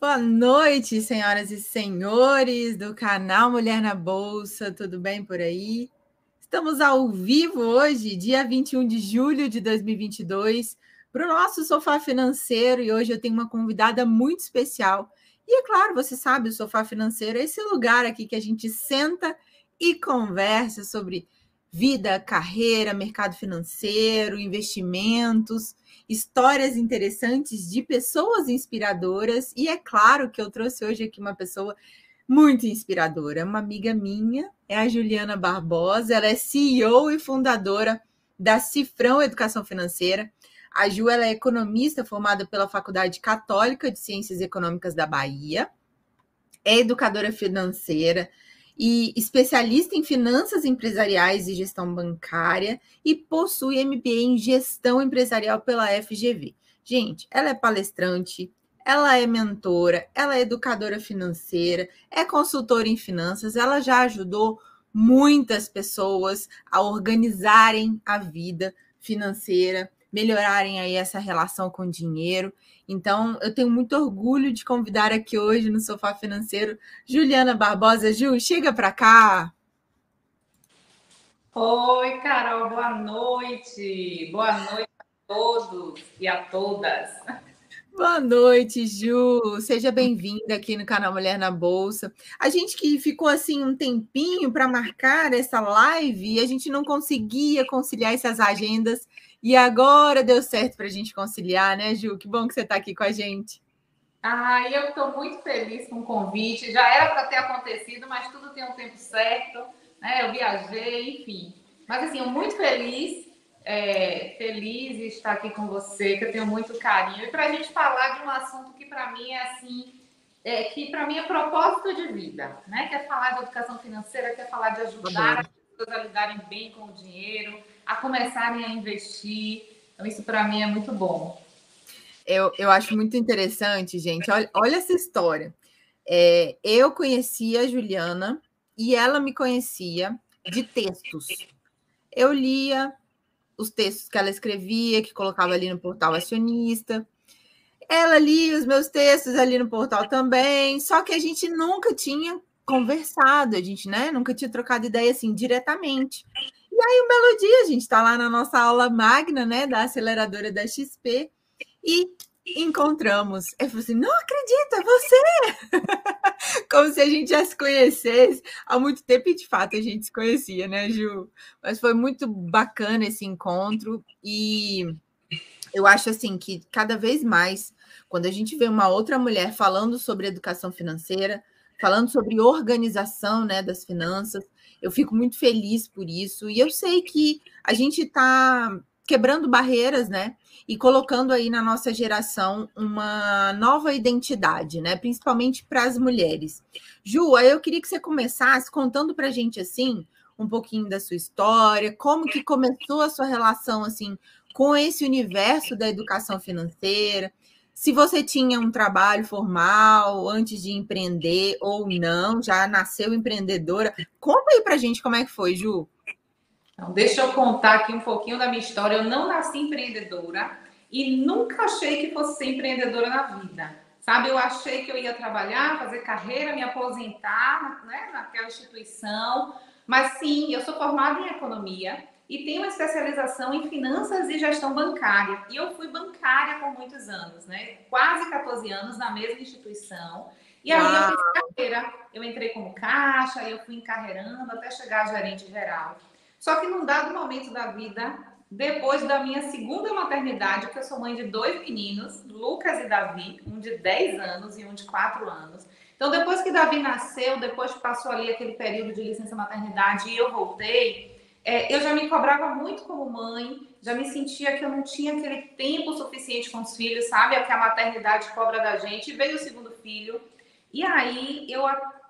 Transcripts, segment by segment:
Boa noite, senhoras e senhores do canal Mulher na Bolsa, tudo bem por aí? Estamos ao vivo hoje, dia 21 de julho de 2022, para o nosso sofá financeiro e hoje eu tenho uma convidada muito especial. E é claro, você sabe, o sofá financeiro é esse lugar aqui que a gente senta e conversa sobre vida, carreira, mercado financeiro, investimentos histórias interessantes de pessoas inspiradoras. E é claro que eu trouxe hoje aqui uma pessoa muito inspiradora, uma amiga minha, é a Juliana Barbosa, ela é CEO e fundadora da Cifrão Educação Financeira. A Ju é economista formada pela Faculdade Católica de Ciências Econômicas da Bahia, é educadora financeira, e especialista em finanças empresariais e gestão bancária e possui MBA em gestão empresarial pela FGV. Gente, ela é palestrante, ela é mentora, ela é educadora financeira, é consultora em finanças, ela já ajudou muitas pessoas a organizarem a vida financeira, melhorarem aí essa relação com o dinheiro. Então, eu tenho muito orgulho de convidar aqui hoje no Sofá Financeiro Juliana Barbosa. Ju, chega para cá. Oi, Carol, boa noite. Boa noite a todos e a todas. Boa noite, Ju. Seja bem-vinda aqui no canal Mulher na Bolsa. A gente que ficou assim um tempinho para marcar essa live e a gente não conseguia conciliar essas agendas. E agora deu certo para a gente conciliar, né, Ju? Que bom que você está aqui com a gente. Ah, eu estou muito feliz com o convite. Já era para ter acontecido, mas tudo tem um tempo certo. Né? Eu viajei, enfim. Mas assim, eu muito feliz, é, feliz de estar aqui com você, que eu tenho muito carinho. E para a gente falar de um assunto que para mim é assim, é, que para mim é propósito de vida, né? Quer falar de educação financeira, quer falar de ajudar as pessoas a lidarem bem com o dinheiro a começarem a investir. Então, isso para mim é muito bom. Eu, eu acho muito interessante, gente. Olha, olha essa história. É, eu conhecia a Juliana e ela me conhecia de textos. Eu lia os textos que ela escrevia, que colocava ali no portal acionista. Ela lia os meus textos ali no portal também, só que a gente nunca tinha conversado, a gente né, nunca tinha trocado ideia assim diretamente. E aí, um belo dia, a gente está lá na nossa aula magna, né, da aceleradora da XP, e encontramos. Eu falei assim: não acredito, é você! Como se a gente já se conhecesse há muito tempo, e de fato a gente se conhecia, né, Ju? Mas foi muito bacana esse encontro, e eu acho assim que cada vez mais, quando a gente vê uma outra mulher falando sobre educação financeira, falando sobre organização né, das finanças, eu fico muito feliz por isso. E eu sei que a gente está quebrando barreiras, né? E colocando aí na nossa geração uma nova identidade, né? Principalmente para as mulheres. Ju, eu queria que você começasse contando para a gente assim um pouquinho da sua história, como que começou a sua relação assim com esse universo da educação financeira, se você tinha um trabalho formal antes de empreender ou não, já nasceu empreendedora. Conta aí pra gente como é que foi, Ju. Então, deixa eu contar aqui um pouquinho da minha história. Eu não nasci empreendedora e nunca achei que fosse ser empreendedora na vida. Sabe, eu achei que eu ia trabalhar, fazer carreira, me aposentar né, naquela instituição. Mas sim, eu sou formada em economia e tenho uma especialização em finanças e gestão bancária. E eu fui bancária por muitos anos, né? Quase 14 anos na mesma instituição. E aí eu fiz carreira. Eu entrei como caixa, e eu fui encarreirando até chegar a gerente geral. Só que num dado momento da vida, depois da minha segunda maternidade, que eu sou mãe de dois meninos, Lucas e Davi, um de 10 anos e um de 4 anos. Então, depois que Davi nasceu, depois que passou ali aquele período de licença maternidade e eu voltei, é, eu já me cobrava muito como mãe, já me sentia que eu não tinha aquele tempo suficiente com os filhos, sabe? É que a maternidade cobra da gente. E veio o segundo filho. E aí, eu,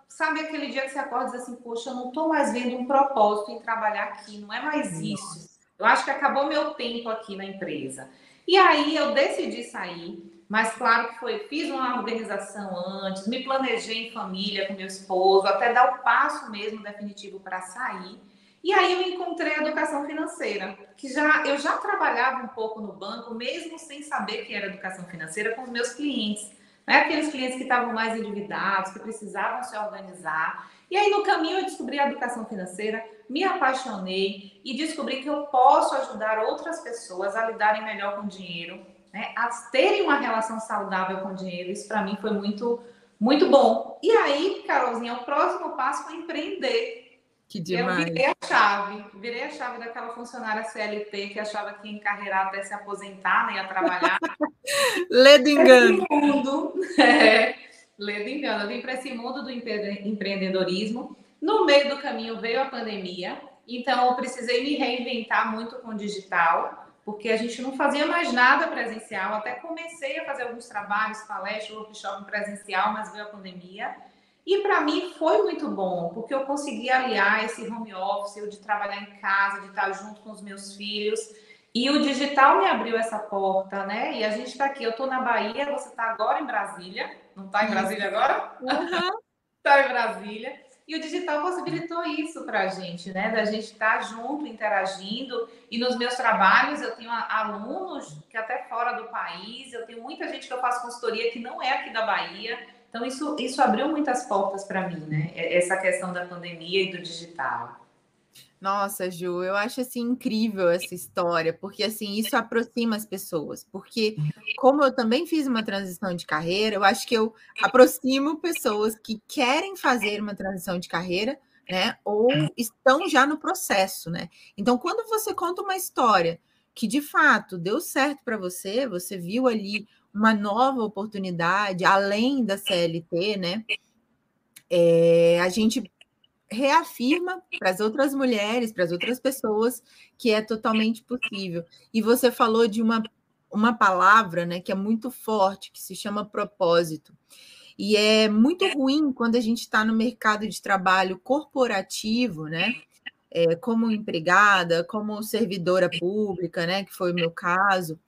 sabe aquele dia que você acorda e diz assim: Poxa, eu não estou mais vendo um propósito em trabalhar aqui, não é mais isso. Eu acho que acabou meu tempo aqui na empresa. E aí, eu decidi sair. Mas claro que foi, fiz uma organização antes, me planejei em família com meu esposo, até dar o passo mesmo definitivo para sair. E aí eu encontrei a educação financeira, que já eu já trabalhava um pouco no banco, mesmo sem saber que era educação financeira, com os meus clientes. Né? Aqueles clientes que estavam mais endividados, que precisavam se organizar. E aí, no caminho, eu descobri a educação financeira, me apaixonei e descobri que eu posso ajudar outras pessoas a lidarem melhor com o dinheiro, né? a terem uma relação saudável com o dinheiro. Isso, para mim, foi muito, muito bom. E aí, Carolzinha, o próximo passo foi empreender. Que demais. Eu virei a chave, virei a chave daquela funcionária CLT que achava que ia encarreirar até se aposentar, né? Ia trabalhar. Lê do engano. Mundo, é, lê do engano. Eu vim para esse mundo do empreendedorismo. No meio do caminho veio a pandemia, então eu precisei me reinventar muito com o digital, porque a gente não fazia mais nada presencial. Até comecei a fazer alguns trabalhos, palestras, workshop presencial, mas veio a pandemia. E para mim foi muito bom, porque eu consegui aliar esse home office, o de trabalhar em casa, de estar junto com os meus filhos. E o digital me abriu essa porta, né? E a gente está aqui, eu estou na Bahia, você está agora em Brasília. Não está em Brasília agora? Está em Brasília. E o digital possibilitou isso para a gente, né? Da gente estar tá junto, interagindo. E nos meus trabalhos eu tenho alunos que até fora do país, eu tenho muita gente que eu faço consultoria que não é aqui da Bahia. Então, isso, isso abriu muitas portas para mim, né? Essa questão da pandemia e do digital. Nossa, Ju, eu acho assim incrível essa história, porque assim isso aproxima as pessoas. Porque como eu também fiz uma transição de carreira, eu acho que eu aproximo pessoas que querem fazer uma transição de carreira, né? Ou estão já no processo, né? Então, quando você conta uma história que de fato deu certo para você, você viu ali uma nova oportunidade além da CLT, né? É, a gente reafirma para as outras mulheres, para as outras pessoas, que é totalmente possível. E você falou de uma, uma palavra né, que é muito forte, que se chama propósito. E é muito ruim quando a gente está no mercado de trabalho corporativo, né? É, como empregada, como servidora pública, né? Que foi o meu caso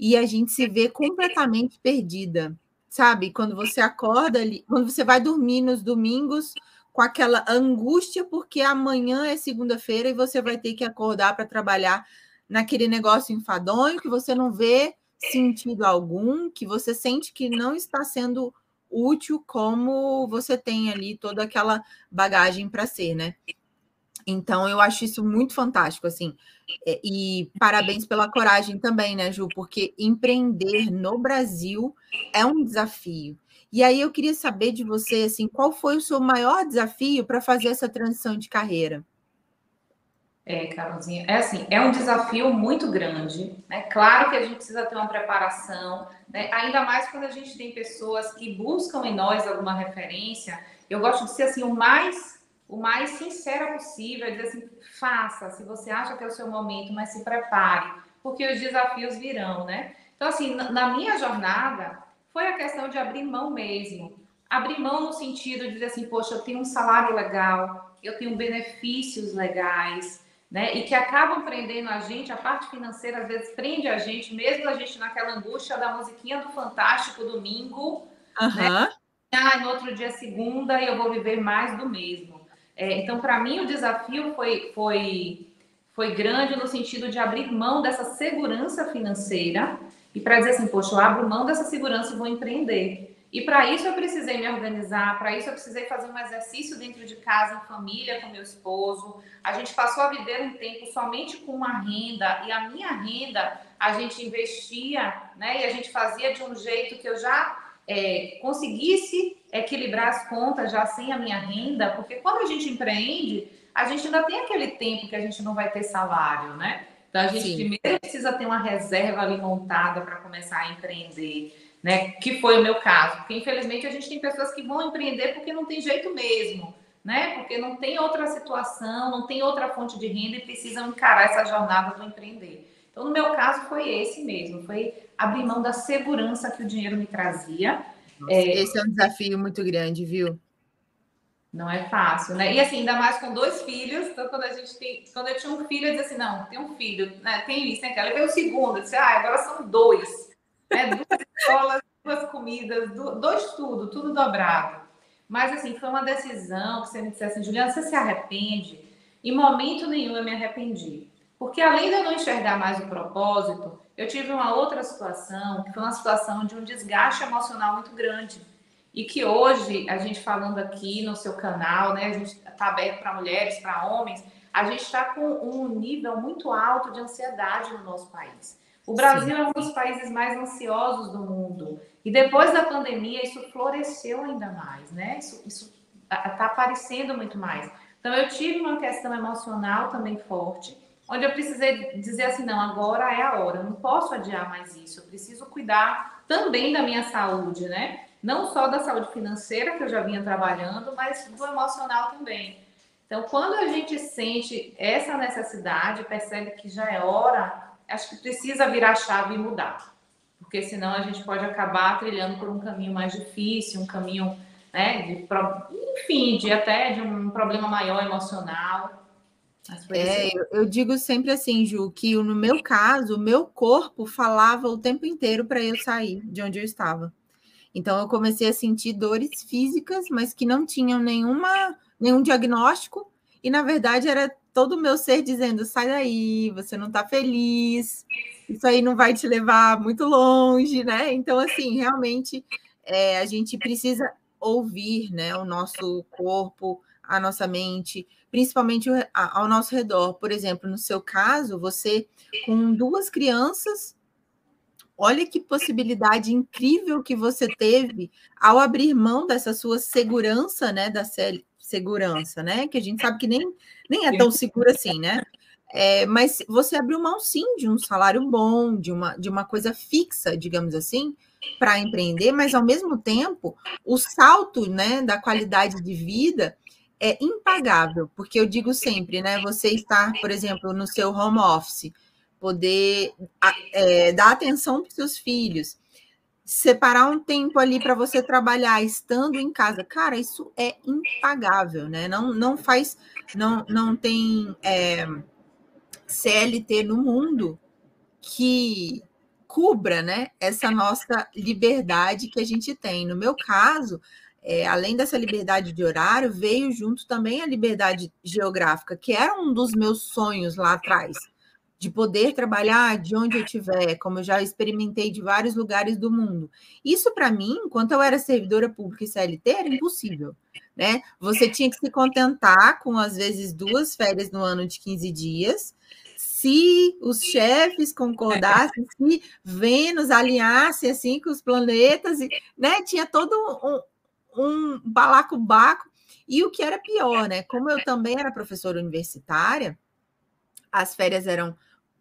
e a gente se vê completamente perdida, sabe? Quando você acorda ali, quando você vai dormir nos domingos com aquela angústia porque amanhã é segunda-feira e você vai ter que acordar para trabalhar naquele negócio enfadonho que você não vê sentido algum, que você sente que não está sendo útil como você tem ali toda aquela bagagem para ser, né? Então, eu acho isso muito fantástico, assim. É, e parabéns pela coragem também, né, Ju? Porque empreender no Brasil é um desafio. E aí eu queria saber de você, assim, qual foi o seu maior desafio para fazer essa transição de carreira? É, Carolzinha, é assim, é um desafio muito grande, né? Claro que a gente precisa ter uma preparação, né? Ainda mais quando a gente tem pessoas que buscam em nós alguma referência. Eu gosto de ser assim o mais o mais sincera possível, é dizer assim, faça, se você acha que é o seu momento, mas se prepare, porque os desafios virão, né? Então, assim, na minha jornada, foi a questão de abrir mão mesmo. Abrir mão no sentido de dizer assim, poxa, eu tenho um salário legal, eu tenho benefícios legais, né? E que acabam prendendo a gente, a parte financeira às vezes prende a gente, mesmo a gente naquela angústia da musiquinha do Fantástico domingo, uhum. né? Ah, no outro dia segunda e eu vou viver mais do mesmo. É, então, para mim, o desafio foi, foi, foi grande no sentido de abrir mão dessa segurança financeira e para dizer assim, poxa, eu abro mão dessa segurança e vou empreender. E para isso eu precisei me organizar, para isso eu precisei fazer um exercício dentro de casa, em família, com meu esposo. A gente passou a viver um tempo somente com uma renda, e a minha renda a gente investia, né? E a gente fazia de um jeito que eu já é, conseguisse equilibrar as contas já sem a minha renda, porque quando a gente empreende, a gente ainda tem aquele tempo que a gente não vai ter salário, né? Então a gente Sim. primeiro precisa ter uma reserva ali montada para começar a empreender, né? Que foi o meu caso, porque infelizmente a gente tem pessoas que vão empreender porque não tem jeito mesmo, né? Porque não tem outra situação, não tem outra fonte de renda e precisam encarar essa jornada do empreender. Então, no meu caso, foi esse mesmo, foi abrir mão da segurança que o dinheiro me trazia nossa, é, esse é um desafio muito grande, viu? Não é fácil, né? E assim, ainda mais com dois filhos. Então, quando a gente tem. Quando eu tinha um filho, eu disse assim: não, tem um filho, né? Tem isso, tem aquela. Eu veio o segundo, eu disse, ah, agora são dois. Né? Duas escolas, duas comidas, dois tudo, tudo dobrado. Mas assim, foi uma decisão que você me dissesse assim, Juliana, você se arrepende? Em momento nenhum eu me arrependi. Porque além de eu não enxergar mais o propósito, eu tive uma outra situação, que foi uma situação de um desgaste emocional muito grande. E que hoje, a gente falando aqui no seu canal, né, a gente está aberto para mulheres, para homens, a gente está com um nível muito alto de ansiedade no nosso país. O Brasil Sim. é um dos países mais ansiosos do mundo. E depois da pandemia, isso floresceu ainda mais, né? Isso está aparecendo muito mais. Então, eu tive uma questão emocional também forte, onde eu precisei dizer assim: não, agora é a hora, eu não posso adiar mais isso, eu preciso cuidar também da minha saúde, né? Não só da saúde financeira, que eu já vinha trabalhando, mas do emocional também. Então, quando a gente sente essa necessidade, percebe que já é hora, acho que precisa virar chave e mudar. Porque senão a gente pode acabar trilhando por um caminho mais difícil, um caminho, né, de, enfim, de até de um problema maior emocional. É, eu, eu, digo sempre assim, Ju, que no meu caso, o meu corpo falava o tempo inteiro para eu sair de onde eu estava. Então eu comecei a sentir dores físicas, mas que não tinham nenhuma nenhum diagnóstico, e na verdade era todo o meu ser dizendo: sai daí, você não está feliz, isso aí não vai te levar muito longe, né? Então, assim, realmente é, a gente precisa ouvir né, o nosso corpo, a nossa mente, principalmente ao nosso redor. Por exemplo, no seu caso, você com duas crianças Olha que possibilidade incrível que você teve ao abrir mão dessa sua segurança, né? Da segurança, né? Que a gente sabe que nem, nem é tão segura assim, né? É, mas você abriu mão sim de um salário bom, de uma, de uma coisa fixa, digamos assim, para empreender, mas ao mesmo tempo o salto né, da qualidade de vida é impagável, porque eu digo sempre, né? Você está, por exemplo, no seu home office poder é, dar atenção para os seus filhos, separar um tempo ali para você trabalhar estando em casa, cara, isso é impagável, né? Não, não faz, não, não tem é, CLT no mundo que cubra, né? Essa nossa liberdade que a gente tem. No meu caso, é, além dessa liberdade de horário, veio junto também a liberdade geográfica, que era um dos meus sonhos lá atrás de poder trabalhar de onde eu estiver, como eu já experimentei de vários lugares do mundo. Isso, para mim, enquanto eu era servidora pública e CLT, era impossível. Né? Você tinha que se contentar com, às vezes, duas férias no ano de 15 dias. Se os chefes concordassem, se Vênus alinhasse assim com os planetas, né? tinha todo um, balacobaco. E o que era pior, né? Como eu também era professora universitária, as férias eram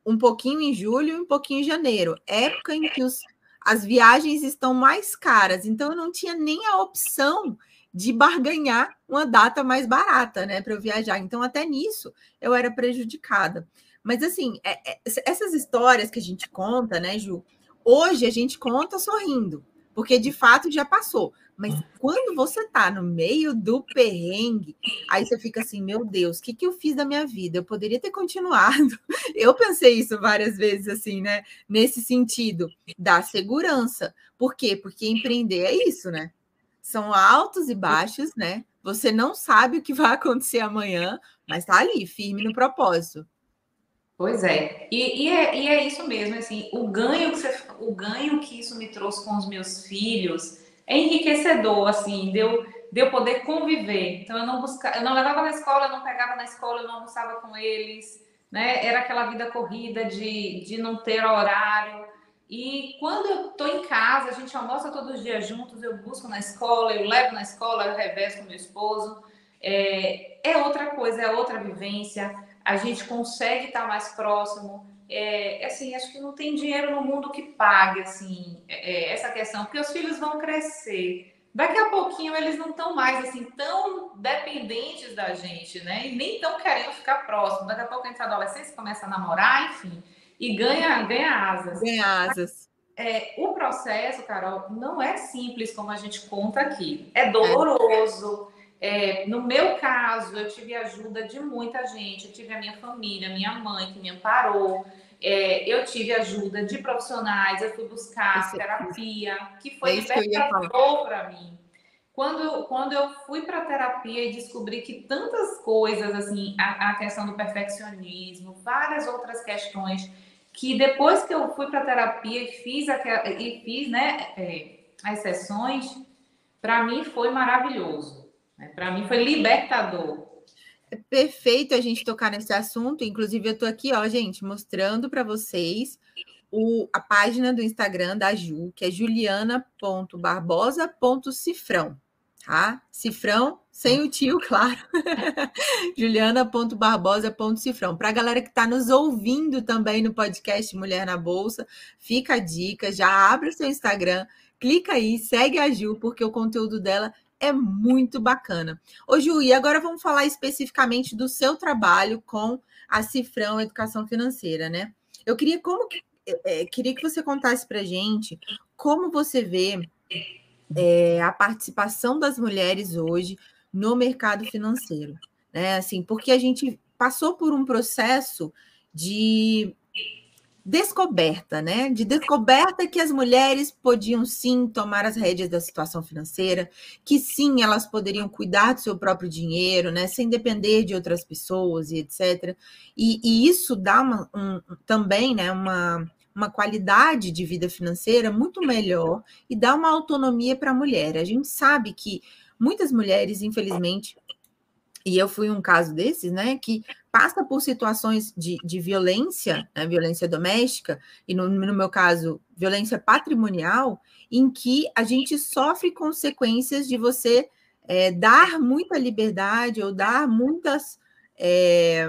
um pouquinho em julho e um pouquinho em janeiro, época em que os, as viagens estão mais caras, então eu não tinha nem a opção de barganhar uma data mais barata, né, para eu viajar. Então, até nisso eu era prejudicada. Mas, assim, é, é, essas histórias que a gente conta, né, Ju, hoje a gente conta sorrindo, porque de fato já passou. Mas quando você tá no meio do perrengue, aí você fica assim, meu Deus, o que, que eu fiz da minha vida? Eu poderia ter continuado. Eu pensei isso várias vezes, assim, né? Nesse sentido da segurança. Por quê? Porque empreender é isso, né? São altos e baixos, né? Você não sabe o que vai acontecer amanhã, mas tá ali, firme no propósito. Pois é. E, e, é, e é isso mesmo, assim, o ganho, que você, o ganho que isso me trouxe com os meus filhos é enriquecedor, assim, deu de eu poder conviver. Então eu não buscava, eu não levava na escola, eu não pegava na escola, eu não almoçava com eles, né? Era aquela vida corrida de, de não ter horário. E quando eu tô em casa, a gente almoça todos os dias juntos, eu busco na escola, eu levo na escola, eu reverso com meu esposo. É, é outra coisa, é outra vivência. A gente consegue estar mais próximo é, assim, acho que não tem dinheiro no mundo que pague, assim, é, é, essa questão, porque os filhos vão crescer. Daqui a pouquinho eles não estão mais, assim, tão dependentes da gente, né? E nem tão querendo ficar próximo. Daqui a pouco entra a adolescência, começa a namorar, enfim, e ganha, ganha asas. Ganha asas. É, o processo, Carol, não é simples como a gente conta aqui. É doloroso. É, no meu caso, eu tive ajuda de muita gente. Eu tive a minha família, minha mãe que me amparou. É, eu tive ajuda de profissionais, eu fui buscar terapia, que foi é libertador para mim. quando, quando eu fui para terapia e descobri que tantas coisas, assim, a, a questão do perfeccionismo, várias outras questões, que depois que eu fui para terapia e fiz, aquela, e fiz né, é, as sessões, para mim foi maravilhoso. Né? Para mim foi libertador. É perfeito a gente tocar nesse assunto. Inclusive, eu estou aqui, ó, gente, mostrando para vocês o, a página do Instagram da Ju, que é juliana.barbosa.cifrão tá? Cifrão, sem o tio, claro. juliana.barbosa.cifrão. Para a galera que está nos ouvindo também no podcast Mulher na Bolsa, fica a dica, já abre o seu Instagram, clica aí, segue a Ju, porque o conteúdo dela é muito bacana. Ô Ju, e agora vamos falar especificamente do seu trabalho com a Cifrão Educação Financeira, né? Eu queria como que, é, queria que você contasse para gente como você vê é, a participação das mulheres hoje no mercado financeiro, né? Assim, porque a gente passou por um processo de descoberta, né? De descoberta que as mulheres podiam sim tomar as rédeas da situação financeira, que sim elas poderiam cuidar do seu próprio dinheiro, né? Sem depender de outras pessoas e etc. E, e isso dá uma, um, também, né? Uma uma qualidade de vida financeira muito melhor e dá uma autonomia para a mulher. A gente sabe que muitas mulheres, infelizmente, e eu fui um caso desses, né, que passa por situações de, de violência, né, violência doméstica, e no, no meu caso, violência patrimonial, em que a gente sofre consequências de você é, dar muita liberdade ou dar muitas é,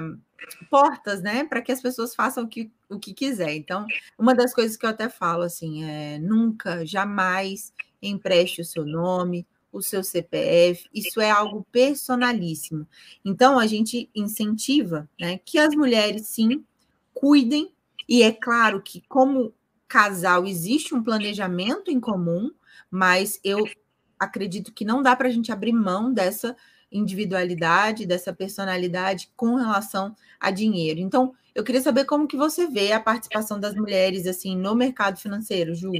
portas, né, para que as pessoas façam o que, o que quiser. Então, uma das coisas que eu até falo assim é nunca, jamais empreste o seu nome, o seu CPF, isso é algo personalíssimo. Então, a gente incentiva né, que as mulheres, sim, cuidem, e é claro que, como casal, existe um planejamento em comum, mas eu acredito que não dá para a gente abrir mão dessa individualidade, dessa personalidade com relação a dinheiro. Então, eu queria saber como que você vê a participação das mulheres assim no mercado financeiro, Ju.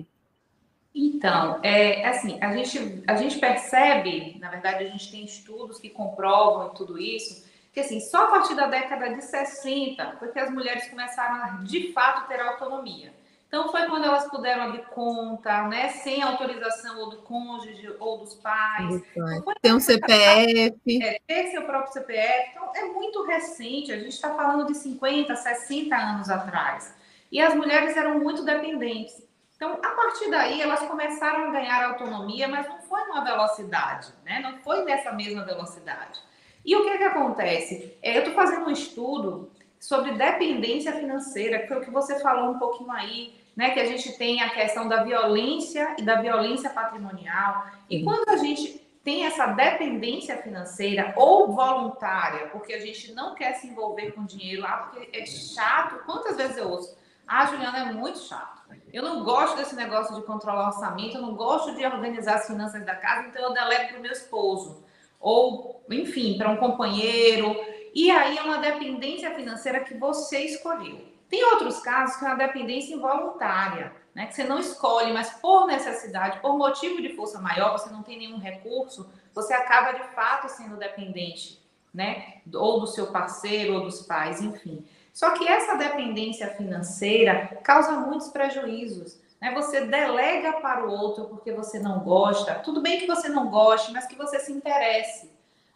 Então, é assim, a gente, a gente percebe, na verdade, a gente tem estudos que comprovam tudo isso, que assim, só a partir da década de 60 foi que as mulheres começaram a, de fato, ter autonomia. Então, foi quando elas puderam abrir conta, né? Sem autorização ou do cônjuge ou dos pais. Então, Tem um CPF. É, ter seu próprio CPF. Então, é muito recente. A gente está falando de 50, 60 anos atrás. E as mulheres eram muito dependentes. Então, a partir daí, elas começaram a ganhar autonomia, mas não foi numa velocidade, né? Não foi nessa mesma velocidade. E o que, que acontece? É, eu estou fazendo um estudo sobre dependência financeira, que foi o que você falou um pouquinho aí, né, que a gente tem a questão da violência e da violência patrimonial. E quando a gente tem essa dependência financeira ou voluntária, porque a gente não quer se envolver com dinheiro, ah, porque é chato. Quantas vezes eu ouço? Ah, Juliana, é muito chato. Eu não gosto desse negócio de controlar orçamento, eu não gosto de organizar as finanças da casa, então eu delego para o meu esposo. Ou, enfim, para um companheiro. E aí é uma dependência financeira que você escolheu. Tem outros casos que é uma dependência involuntária, né? Que você não escolhe, mas por necessidade, por motivo de força maior, você não tem nenhum recurso, você acaba de fato sendo dependente, né? Ou do seu parceiro, ou dos pais, enfim. Só que essa dependência financeira causa muitos prejuízos. Né? Você delega para o outro porque você não gosta. Tudo bem que você não goste, mas que você se interesse.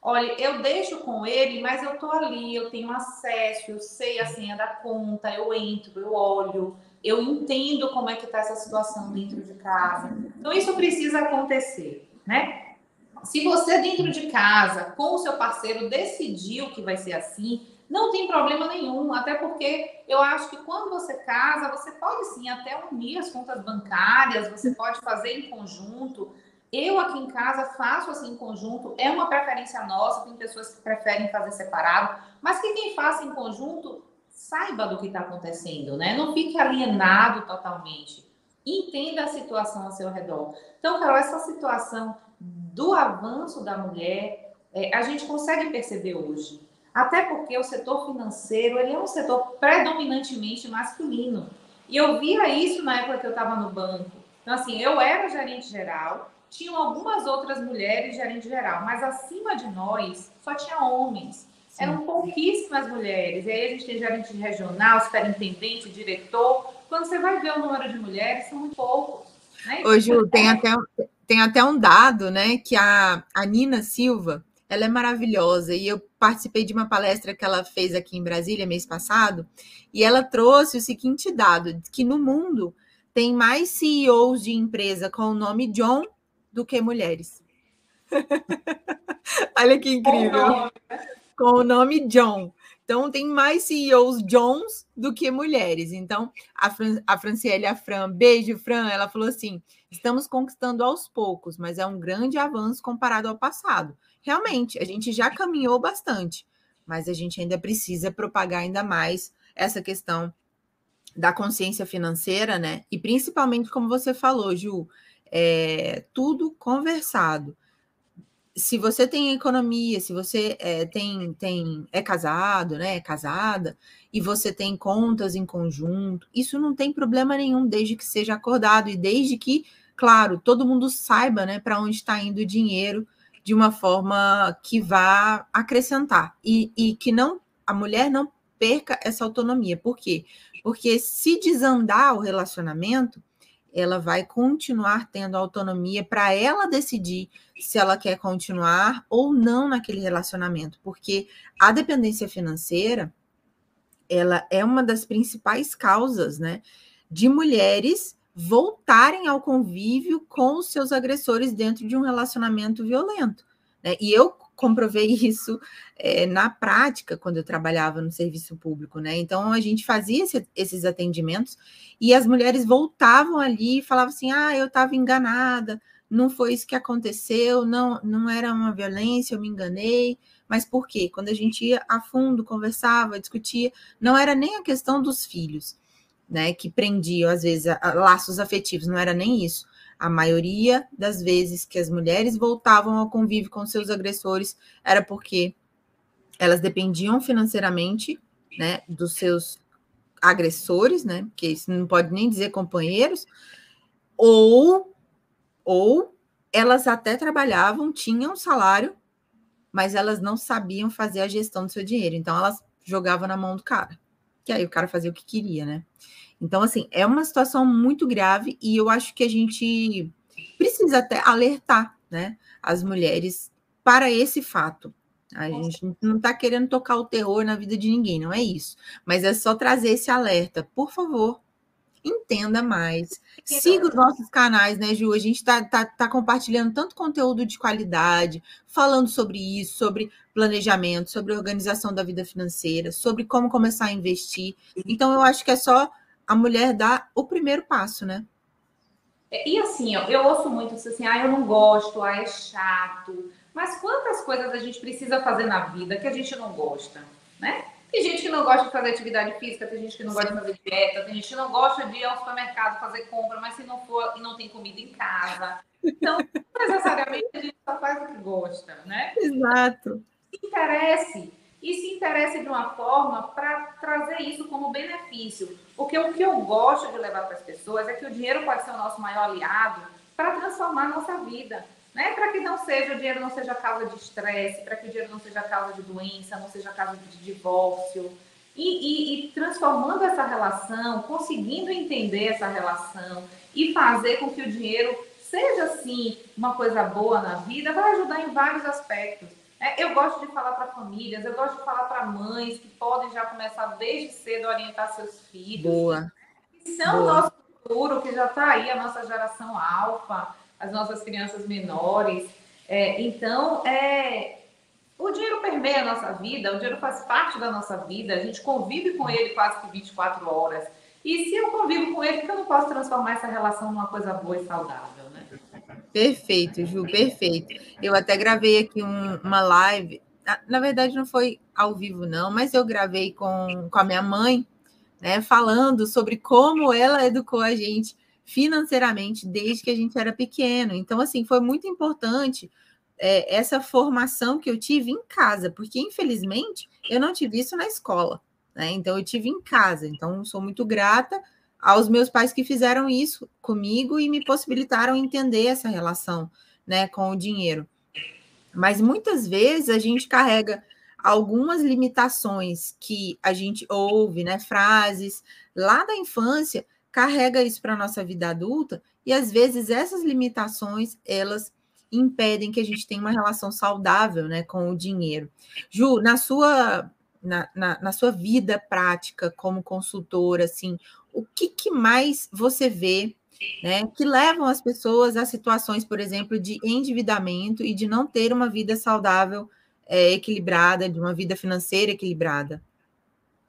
Olha, eu deixo com ele, mas eu tô ali, eu tenho acesso, eu sei a senha da conta, eu entro, eu olho, eu entendo como é que está essa situação dentro de casa. Então, isso precisa acontecer, né? Se você dentro de casa, com o seu parceiro, decidiu que vai ser assim, não tem problema nenhum, até porque eu acho que quando você casa, você pode sim até unir as contas bancárias, você pode fazer em conjunto, eu aqui em casa faço assim em conjunto, é uma preferência nossa, tem pessoas que preferem fazer separado, mas que quem faça em conjunto saiba do que está acontecendo, né? Não fique alienado totalmente. Entenda a situação ao seu redor. Então, Carol, essa situação do avanço da mulher, é, a gente consegue perceber hoje. Até porque o setor financeiro ele é um setor predominantemente masculino. E eu via isso na época que eu estava no banco. Então, assim, eu era gerente geral, tinham algumas outras mulheres gerente geral, mas acima de nós só tinha homens. Sim. Eram pouquíssimas mulheres. E aí a gente tem gerente regional, superintendente, diretor. Quando você vai ver o número de mulheres, são muito poucos. Né? Ô, Ju, tem até, tem até um dado, né? Que a, a Nina Silva, ela é maravilhosa. E eu participei de uma palestra que ela fez aqui em Brasília mês passado, e ela trouxe o seguinte dado: que no mundo tem mais CEOs de empresa com o nome John do que mulheres. Olha que incrível. Com o nome John. Então, tem mais CEOs Johns do que mulheres. Então, a, Fran, a Franciele, a Fran, beijo, Fran, ela falou assim: estamos conquistando aos poucos, mas é um grande avanço comparado ao passado. Realmente, a gente já caminhou bastante, mas a gente ainda precisa propagar ainda mais essa questão da consciência financeira, né? E principalmente, como você falou, Ju, é, tudo conversado. Se você tem economia, se você é, tem, tem é casado, né? É casada, e você tem contas em conjunto, isso não tem problema nenhum, desde que seja acordado e desde que, claro, todo mundo saiba né, para onde está indo o dinheiro de uma forma que vá acrescentar e, e que não a mulher não perca essa autonomia. Por quê? Porque se desandar o relacionamento, ela vai continuar tendo autonomia para ela decidir se ela quer continuar ou não naquele relacionamento, porque a dependência financeira ela é uma das principais causas, né, de mulheres voltarem ao convívio com os seus agressores dentro de um relacionamento violento. Né? E eu comprovei isso é, na prática quando eu trabalhava no serviço público, né? Então a gente fazia esse, esses atendimentos e as mulheres voltavam ali e falavam assim: ah, eu estava enganada, não foi isso que aconteceu, não, não era uma violência, eu me enganei. Mas por quê? Quando a gente ia a fundo, conversava, discutia, não era nem a questão dos filhos, né? Que prendiam, às vezes, a, a, laços afetivos, não era nem isso. A maioria das vezes que as mulheres voltavam ao convívio com seus agressores era porque elas dependiam financeiramente, né, dos seus agressores, né, porque isso não pode nem dizer companheiros, ou ou elas até trabalhavam, tinham salário, mas elas não sabiam fazer a gestão do seu dinheiro, então elas jogavam na mão do cara, que aí o cara fazia o que queria, né? Então, assim, é uma situação muito grave e eu acho que a gente precisa até alertar né, as mulheres para esse fato. A gente não está querendo tocar o terror na vida de ninguém, não é isso. Mas é só trazer esse alerta. Por favor, entenda mais. Siga os nossos canais, né, Ju? A gente está tá, tá compartilhando tanto conteúdo de qualidade, falando sobre isso, sobre planejamento, sobre organização da vida financeira, sobre como começar a investir. Então, eu acho que é só a mulher dá o primeiro passo, né? É, e assim, ó, eu ouço muito isso assim, ah, eu não gosto, ah, é chato. Mas quantas coisas a gente precisa fazer na vida que a gente não gosta, né? Tem gente que não gosta de fazer atividade física, tem gente que não gosta de fazer dieta, tem gente que não gosta de ir ao supermercado fazer compra, mas se não for e não tem comida em casa. Então, necessariamente a gente só faz o que gosta, né? Exato. Se interesse e se interesse de uma forma para trazer isso como benefício. Porque o que eu gosto de levar para as pessoas é que o dinheiro pode ser o nosso maior aliado para transformar a nossa vida. Né? Para que não seja, o dinheiro não seja causa de estresse, para que o dinheiro não seja causa de doença, não seja causa de divórcio. E, e, e transformando essa relação, conseguindo entender essa relação e fazer com que o dinheiro seja, assim, uma coisa boa na vida, vai ajudar em vários aspectos. É, eu gosto de falar para famílias, eu gosto de falar para mães que podem já começar desde cedo a orientar seus filhos. Boa. Que são Boa. o nosso futuro, que já está aí, a nossa geração alfa, as nossas crianças menores. É, então, é, o dinheiro permeia a nossa vida, o dinheiro faz parte da nossa vida, a gente convive com ele quase que 24 horas. E se eu convivo com ele, que eu não posso transformar essa relação numa coisa boa e saudável? Perfeito, Ju, perfeito. Eu até gravei aqui um, uma live. Na verdade, não foi ao vivo, não, mas eu gravei com, com a minha mãe, né, falando sobre como ela educou a gente financeiramente desde que a gente era pequeno. Então, assim, foi muito importante é, essa formação que eu tive em casa, porque infelizmente eu não tive isso na escola, né? Então, eu tive em casa. Então, sou muito grata aos meus pais que fizeram isso comigo e me possibilitaram entender essa relação, né, com o dinheiro. Mas muitas vezes a gente carrega algumas limitações que a gente ouve, né, frases lá da infância, carrega isso para a nossa vida adulta e às vezes essas limitações, elas impedem que a gente tenha uma relação saudável, né, com o dinheiro. Ju, na sua na, na, na sua vida prática como consultora, assim, o que, que mais você vê né, que levam as pessoas a situações, por exemplo, de endividamento e de não ter uma vida saudável é, equilibrada, de uma vida financeira equilibrada?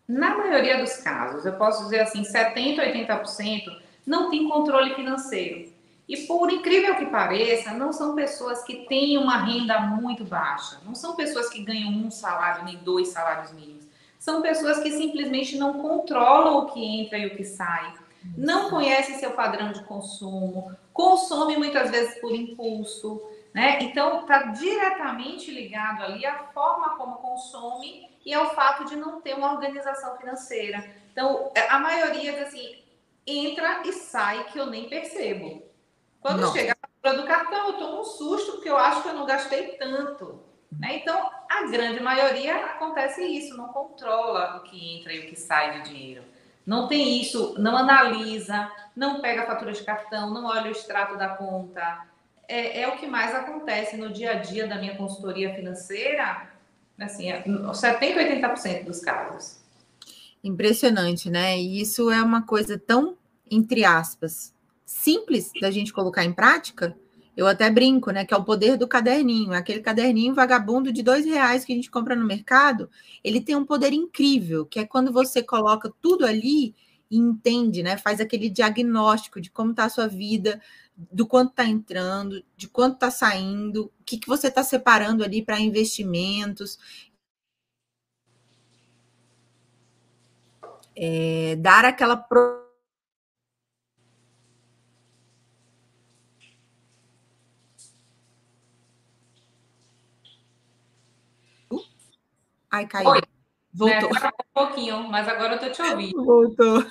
Na maioria dos casos, eu posso dizer assim, 70%, 80% não tem controle financeiro. E por incrível que pareça, não são pessoas que têm uma renda muito baixa, não são pessoas que ganham um salário nem dois salários mínimos. São pessoas que simplesmente não controlam o que entra e o que sai, não conhecem seu padrão de consumo, consomem muitas vezes por impulso, né? Então, está diretamente ligado ali à forma como consome e ao fato de não ter uma organização financeira. Então, a maioria assim, entra e sai que eu nem percebo. Quando Nossa. chega a fatura do cartão, eu tomo um susto porque eu acho que eu não gastei tanto. Né? Então, a grande maioria acontece isso, não controla o que entra e o que sai do dinheiro. Não tem isso, não analisa, não pega a fatura de cartão, não olha o extrato da conta, é, é, o que mais acontece no dia a dia da minha consultoria financeira, assim, 70, é 80% dos casos. Impressionante, né? E isso é uma coisa tão, entre aspas, simples da gente colocar em prática. Eu até brinco, né? Que é o poder do caderninho. Aquele caderninho vagabundo de dois reais que a gente compra no mercado, ele tem um poder incrível, que é quando você coloca tudo ali entende, né? Faz aquele diagnóstico de como está a sua vida, do quanto está entrando, de quanto está saindo, o que, que você está separando ali para investimentos. É, dar aquela. Pro... Ai, caiu. Oi. Voltou. É, um pouquinho, mas agora eu tô te ouvindo. Voltou.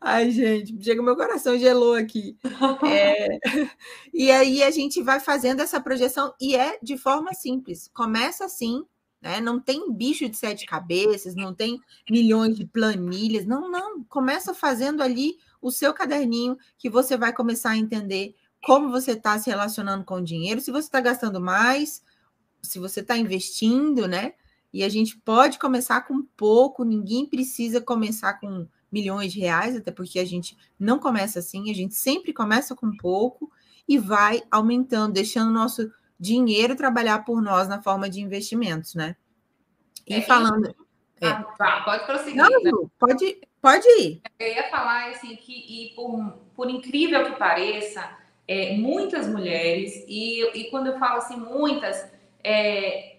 Ai, gente, chega meu coração gelou aqui. É... e aí a gente vai fazendo essa projeção e é de forma simples. Começa assim, né? Não tem bicho de sete cabeças, não tem milhões de planilhas. Não, não. Começa fazendo ali o seu caderninho que você vai começar a entender como você está se relacionando com o dinheiro, se você está gastando mais, se você está investindo, né? E a gente pode começar com pouco, ninguém precisa começar com milhões de reais, até porque a gente não começa assim, a gente sempre começa com pouco e vai aumentando, deixando o nosso dinheiro trabalhar por nós na forma de investimentos, né? E é, falando. É. Ah, pode prosseguir. Não, né? pode, pode ir. Eu ia falar assim que, e por, por incrível que pareça, é, muitas mulheres, e, e quando eu falo assim, muitas, é,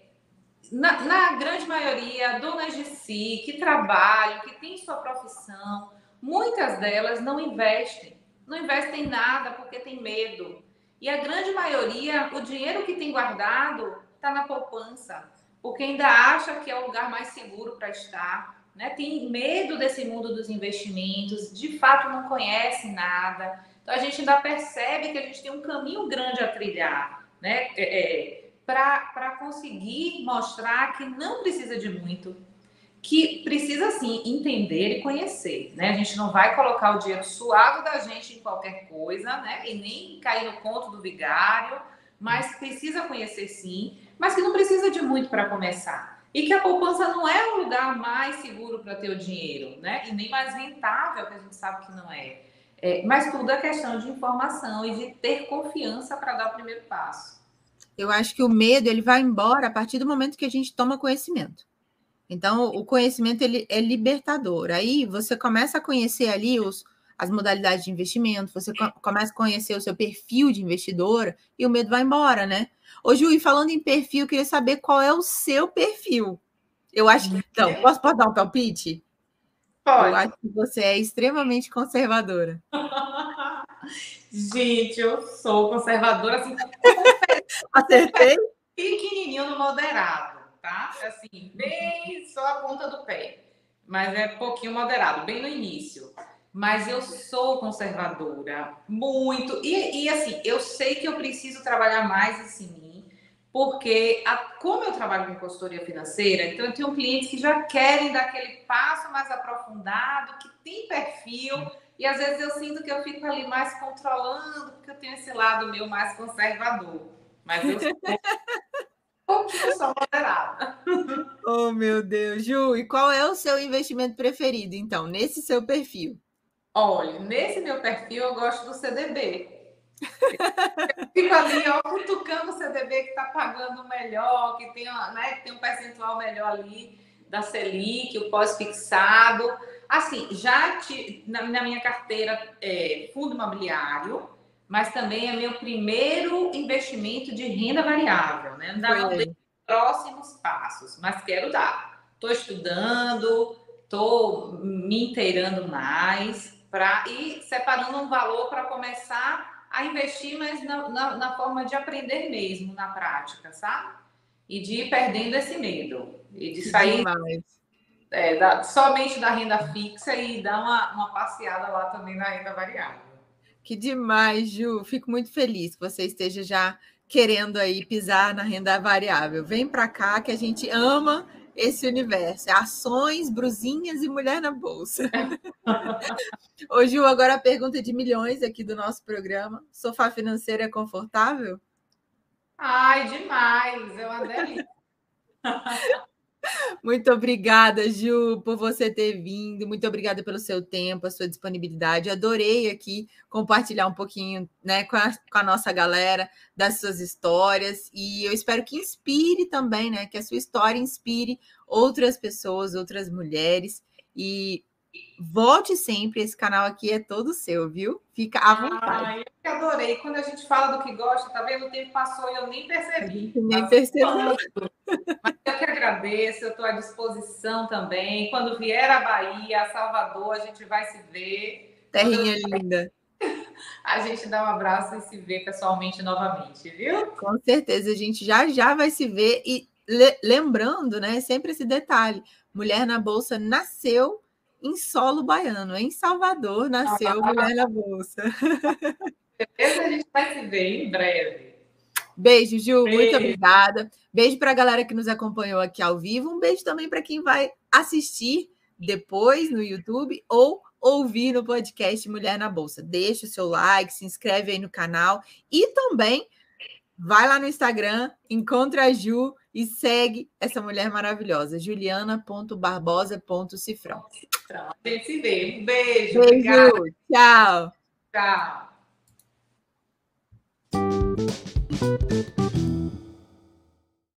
na, na, grande maioria, donas de si, que trabalham, que têm sua profissão, muitas delas não investem. Não investem em nada porque tem medo. E a grande maioria, o dinheiro que tem guardado está na poupança, porque ainda acha que é o lugar mais seguro para estar. Né? Tem medo desse mundo dos investimentos, de fato não conhece nada. Então a gente ainda percebe que a gente tem um caminho grande a trilhar. Né? É, é, para conseguir mostrar que não precisa de muito, que precisa sim entender e conhecer, né? A gente não vai colocar o dinheiro suado da gente em qualquer coisa, né? E nem cair no conto do vigário, mas precisa conhecer sim, mas que não precisa de muito para começar. E que a poupança não é o lugar mais seguro para ter o dinheiro, né? E nem mais rentável, que a gente sabe que não é. é mas tudo é questão de informação e de ter confiança para dar o primeiro passo. Eu acho que o medo ele vai embora a partir do momento que a gente toma conhecimento. Então, o conhecimento ele é libertador. Aí você começa a conhecer ali os, as modalidades de investimento, você começa a conhecer o seu perfil de investidora e o medo vai embora, né? Ô, Ju, e falando em perfil, eu queria saber qual é o seu perfil. Eu acho que. Então, posso, posso dar um palpite? Pode. Eu acho que você é extremamente conservadora. Gente, eu sou conservadora, assim, Acertei? Pequenininho no moderado, tá? Assim, bem só a ponta do pé. Mas é pouquinho moderado, bem no início. mas eu sou conservadora, muito. E, e, assim, eu sei que eu preciso trabalhar mais em mim, porque a, como eu trabalho com consultoria financeira, então eu tenho clientes que já querem dar aquele passo mais aprofundado, que tem perfil, e às vezes eu sinto que eu fico ali mais controlando, porque eu tenho esse lado meu mais conservador. Mas eu sou moderada. Oh, meu Deus. Ju, e qual é o seu investimento preferido, então, nesse seu perfil? Olha, nesse meu perfil eu gosto do CDB. Eu fico ali, ó, cutucando o CDB que está pagando melhor, que tem, né, que tem um percentual melhor ali da Selic, o pós-fixado. Assim, já te, na, na, minha carteira é, fundo imobiliário, mas também é meu primeiro investimento de renda variável, né? Ainda não dei próximos passos, mas quero dar. Estou estudando, estou me inteirando mais para ir separando um valor para começar a investir, mas na, na, na, forma de aprender mesmo, na prática, sabe? E de ir perdendo esse medo. E de sair é, da, somente da renda fixa e dar uma, uma passeada lá também na renda variável. Que demais, Ju. Fico muito feliz que você esteja já querendo aí pisar na renda variável. Vem para cá que a gente ama esse universo. É ações, brusinhas e mulher na bolsa. Ô, Ju, agora a pergunta de milhões aqui do nosso programa. Sofá financeiro é confortável? Ai, demais! É uma delícia. Muito obrigada, Ju, por você ter vindo. Muito obrigada pelo seu tempo, a sua disponibilidade. Adorei aqui compartilhar um pouquinho né, com, a, com a nossa galera das suas histórias. E eu espero que inspire também, né? Que a sua história inspire outras pessoas, outras mulheres. E Volte sempre, esse canal aqui é todo seu, viu? Fica à vontade. Ah, eu adorei. Quando a gente fala do que gosta, tá vendo? O tempo passou e eu nem percebi. Nem percebi. Mas eu que agradeço, eu estou à disposição também. Quando vier a Bahia, a Salvador, a gente vai se ver. Terrinha linda. A gente dá um abraço e se vê pessoalmente novamente, viu? Com certeza, a gente já já vai se ver. E le lembrando, né, sempre esse detalhe: Mulher na Bolsa nasceu em solo baiano, em Salvador, nasceu ah, Mulher na Bolsa. a gente vai se ver em breve. Beijo, Ju, beijo. muito obrigada. Beijo para a galera que nos acompanhou aqui ao vivo. Um beijo também para quem vai assistir depois no YouTube ou ouvir no podcast Mulher na Bolsa. Deixa o seu like, se inscreve aí no canal e também vai lá no Instagram, encontra a Ju e segue essa mulher maravilhosa, juliana.barbosa.cifrão. A gente se vê. Um beijo. Beijo. Tchau. Tchau.